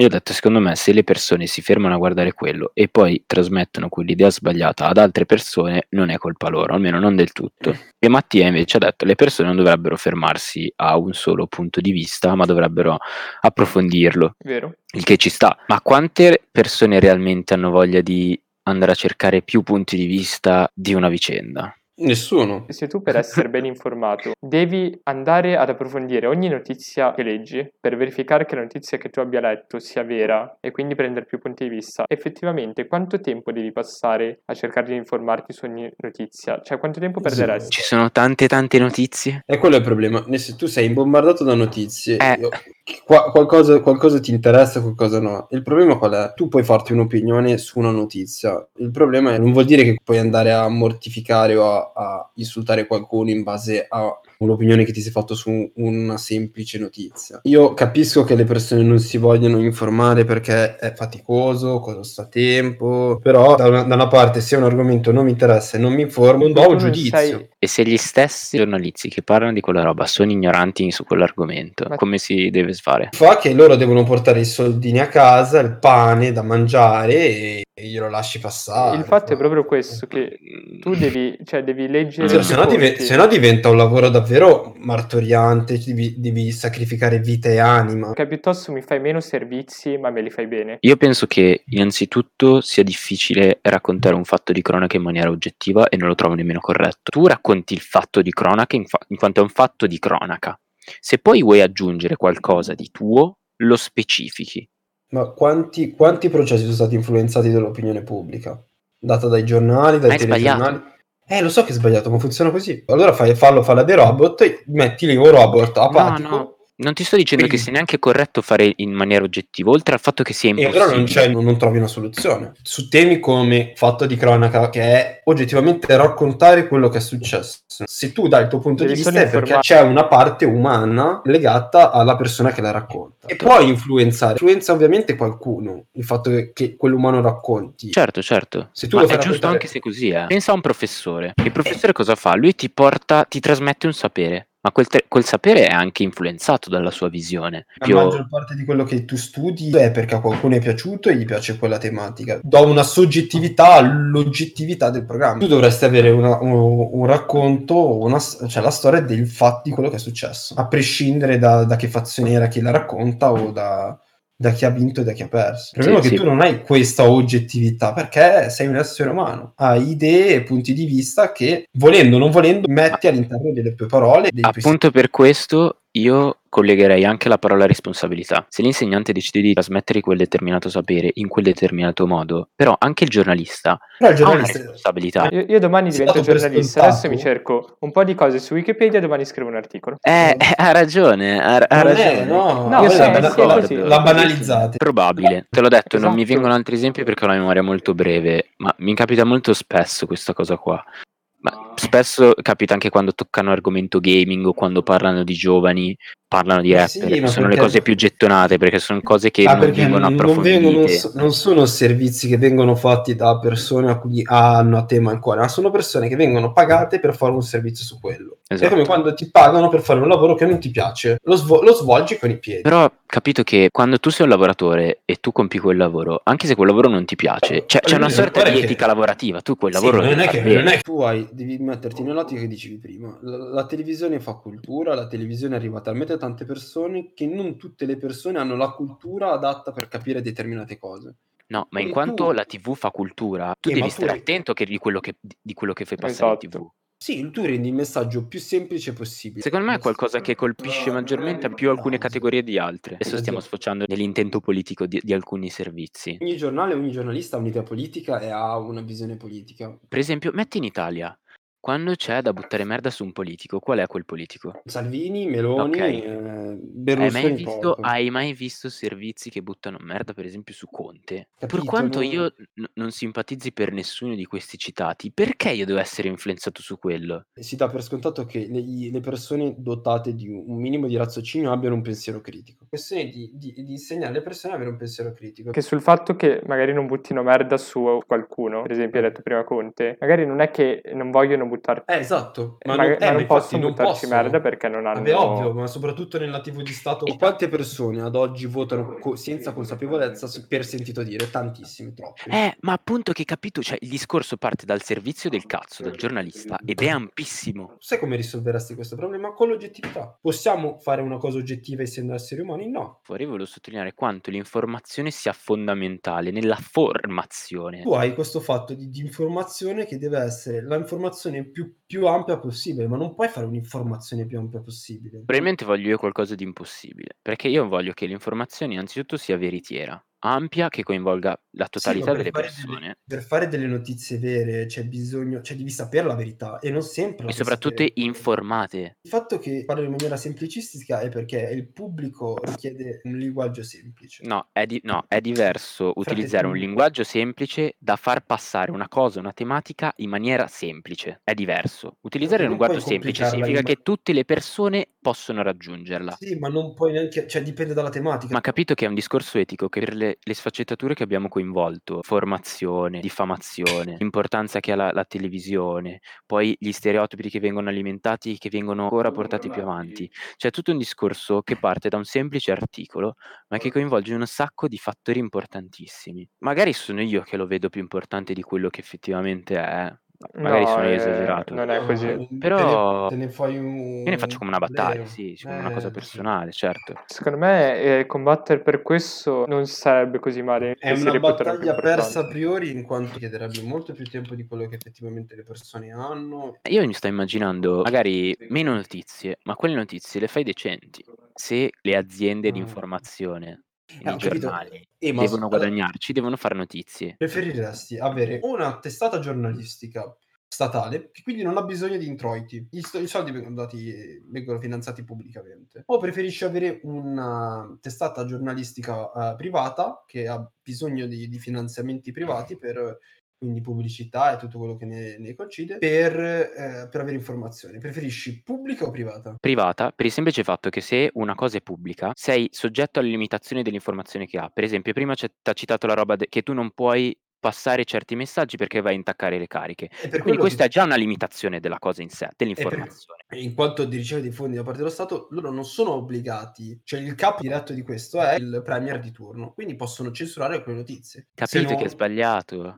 Io ho detto, secondo me, se le persone si fermano a guardare quello e poi trasmettono quell'idea sbagliata ad altre persone, non è colpa loro, almeno non del tutto. E Mattia invece ha detto, le persone non dovrebbero fermarsi a un solo punto di vista, ma dovrebbero approfondirlo. Vero. Il che ci sta. Ma quante persone realmente hanno voglia di andare a cercare più punti di vista di una vicenda? Nessuno. Se tu per essere ben informato devi andare ad approfondire ogni notizia che leggi per verificare che la notizia che tu abbia letto sia vera e quindi prendere più punti di vista, effettivamente quanto tempo devi passare a cercare di informarti su ogni notizia? Cioè quanto tempo perderesti? Ci sono tante tante notizie. E quello è il problema. Se tu sei imbombardato da notizie, Eh. io- qua- qualcosa, qualcosa ti interessa, qualcosa no. Il problema qual è? Tu puoi farti un'opinione su una notizia. Il problema è non vuol dire che puoi andare a mortificare o a, a insultare qualcuno in base a un'opinione che ti sei fatto su una semplice notizia. Io capisco che le persone non si vogliono informare perché è faticoso, costa tempo, però da una, da una parte se un argomento non mi interessa e non mi informo, non do un giudizio. sei- E se gli stessi giornalisti che parlano di quella roba sono ignoranti su quell'argomento, Ma- come si deve fare? fa che loro devono portare i soldini a casa, il pane da mangiare e e glielo lasci passare. Il fatto è Fa- proprio questo, che tu devi, cioè, devi leggere... Cioè, se, no fonti. se no diventa un lavoro davvero martoriante, devi, devi sacrificare vita e anima. Che piuttosto mi fai meno servizi, ma me li fai bene. Io penso che innanzitutto sia difficile raccontare un fatto di cronaca in maniera oggettiva e non lo trovo nemmeno corretto. Tu racconti il fatto di cronaca in, fa- in quanto è un fatto di cronaca. Se poi vuoi aggiungere qualcosa di tuo, lo specifichi. Ma quanti, quanti processi sono stati influenzati dall'opinione pubblica? Data dai giornali, dai Ma è sbagliato. telegiornali? Eh, lo so che è sbagliato, ma funziona così. Allora fai, fallo, falla dei robot, metti lì un robot apatico. No, no, non ti sto dicendo Quindi- che sia neanche corretto fare in maniera oggettiva, oltre al fatto che sia E impossibile. allora non, c'è, non, non trovi una soluzione. Su temi come fatto di cronaca, che è oggettivamente raccontare quello che è successo. Se tu dai il tuo punto Devi di vista è perché c'è una parte umana legata alla persona che la racconta. E puoi influenzare. Influenza ovviamente qualcuno, il fatto che, che quell'umano racconti. Certo, certo. Se tu Ma lo è fai giusto raccontare- anche se così è. Pensa a un professore. Il professore cosa fa? Lui ti porta, ti trasmette un sapere. Ma quel, te- quel sapere è anche influenzato dalla sua visione. La Più- maggior parte di quello che tu studi è perché a qualcuno è piaciuto e gli piace quella tematica. Do una soggettività all'oggettività del programma. Tu dovresti avere una- un, un racconto, una, cioè la storia del fatto di quello che è successo, a prescindere da, da che fazione era chi la racconta o da, da chi ha vinto e da chi ha perso. Il problema Sì, è che sì. tu non hai questa oggettività perché sei un essere umano, hai idee e punti di vista che, volendo o non volendo, metti all'interno delle tue parole. Appunto per questo io collegherei anche la parola responsabilità. Se l'insegnante decide di trasmettere quel determinato sapere in quel determinato modo, però anche il giornalista Però il ha una giornalista- responsabilità. Io, io domani divento giornalista, adesso mi cerco un po' di cose su Wikipedia e domani scrivo un articolo. Eh, eh, ha ragione, ha, ha Non ragione. è, no, No, io sì, sì, è la- banalizzate. Probabile, te l'ho detto, non mi Esatto. vengono altri esempi perché ho la memoria molto breve, ma mi capita molto spesso questa cosa qua. Spesso capita anche quando toccano argomento gaming o quando parlano di giovani, parlano di Ma rapper, sì, che sono le cose più gettonate perché sono cose che Ah, non vengono non, non approfondite. vengono- non so- non sono servizi che vengono fatti da persone a cui hanno a tema il cuore, ma sono persone che vengono pagate per fare un servizio su quello. È Esatto. come quando ti pagano per fare un lavoro che non ti piace, lo, svo- lo svolgi con i piedi. Però capito che quando tu sei un lavoratore e tu compi quel lavoro, anche se quel lavoro non ti piace, c'è, c'è una Allora, sorta di che- etica lavorativa, tu quel Sì, lavoro lo non, è che, non è che tu hai, devi metterti nell'ottica che dicevi prima. La, la televisione fa cultura, la televisione arriva talmente a tante persone che non tutte le persone hanno la cultura adatta per capire determinate cose. No, ma in Quindi quanto tu- la TV fa cultura, tu Eh, devi stare pure- attento che di, quello che, di quello che fai passare in Esatto. TV. Sì, tu rendi il messaggio più semplice possibile. Secondo me è qualcosa che colpisce maggiormente più alcune categorie di altre. Adesso stiamo sfociando nell'intento politico di, di alcuni servizi. Ogni giornale, ogni giornalista ha un'idea politica e ha una visione politica. Per esempio, metti in Italia, quando c'è da buttare merda su un politico, qual è quel politico? Salvini, Meloni, Ok. eh, Hai Berlusconi mai, visto, poco. hai mai visto servizi che buttano merda, per esempio, su Conte? per Capito, quanto no? io n- non simpatizzi per nessuno di questi citati, perché io devo essere influenzato su quello? Si dà per scontato che le, i- le persone dotate di un minimo di raziocinio abbiano un pensiero critico. Questione di, di- di insegnare alle persone ad avere un pensiero critico. Che sul fatto che magari non buttino merda su qualcuno, per esempio hai detto prima Conte, magari non è che non vogliono buttarci... Eh, esatto. Ma, ma, non, eh, ma non possono non buttarci possono. merda perché non hanno... Vabbè, ovvio, ma soprattutto nella TV di Stato. E quante persone ad oggi votano co- senza consapevolezza per sentito dire? Tantissimi, troppi. Eh, ma appunto che capito, cioè il discorso parte dal servizio del cazzo, dal giornalista, ed è ampissimo. Sai come risolveresti questo problema? Con l'oggettività. Possiamo fare una cosa oggettiva essendo esseri umani? No. Fuori volevo sottolineare quanto l'informazione sia fondamentale nella formazione. Tu hai questo fatto di, di informazione che deve essere l'informazione più, più ampia possibile, ma non puoi fare un'informazione più ampia possibile. Probabilmente voglio io qualcosa di impossibile, perché io voglio che l'informazione innanzitutto sia veritiera, ampia che coinvolga la totalità Sì, delle persone delle- per fare delle notizie vere c'è bisogno, cioè devi sapere la verità e non sempre e soprattutto sapere. informate. Il fatto che parlo in maniera semplicistica è perché il pubblico richiede un linguaggio semplice. No, è, di- no, è diverso utilizzare un linguaggio semplice da far passare una cosa, una tematica in maniera semplice. È diverso. Utilizzare un linguaggio semplice significa in- che tutte le persone possono raggiungerla. Sì, ma non puoi neanche, cioè dipende dalla tematica. Ma capito che è un discorso etico che per le, le sfaccettature che abbiamo coinvolto, formazione, diffamazione, l'importanza che ha la, la televisione, poi gli stereotipi che vengono alimentati, che vengono ancora portati più avanti. C'è tutto un discorso che parte da un semplice articolo, ma che coinvolge un sacco di fattori importantissimi. Magari sono io che lo vedo più importante di quello che effettivamente è. Magari No, sono io eh, esagerato. non è così. Ah, Però- te ne, te ne fai un... Io ne faccio come una battaglia, problema. sì, come una Eh, cosa sì. personale, certo. Secondo me eh, combattere per questo non sarebbe così male. È si una battaglia persa a priori in quanto chiederebbe molto più tempo di quello che effettivamente le persone hanno. Io mi sto immaginando magari meno notizie, ma quelle notizie le fai decenti. Se le aziende di Ah. informazione, Eh, i giornali, Eh, devono s- guadagnarci, devono fare notizie. Preferiresti avere una testata giornalistica statale che quindi non ha bisogno di introiti, i, i soldi vengono, dati, vengono finanziati pubblicamente, o preferisci avere una testata giornalistica eh, privata che ha bisogno di, di finanziamenti privati per quindi pubblicità e tutto quello che ne, ne coincide per, eh, per avere informazioni. Preferisci pubblica o privata? Privata, per il semplice fatto che se una cosa è pubblica, sei soggetto alle limitazioni dell'informazione che ha. Per esempio, prima ci ha citato la roba de- che tu non puoi passare certi messaggi perché vai a intaccare le cariche. Per Quindi questa che- è già una limitazione della cosa in sé, dell'informazione. in quanto di ricevere dei fondi da parte dello Stato, loro non sono obbligati, cioè il capo diretto di questo è il premier di turno, quindi possono censurare quelle notizie. Capite no- che è sbagliato?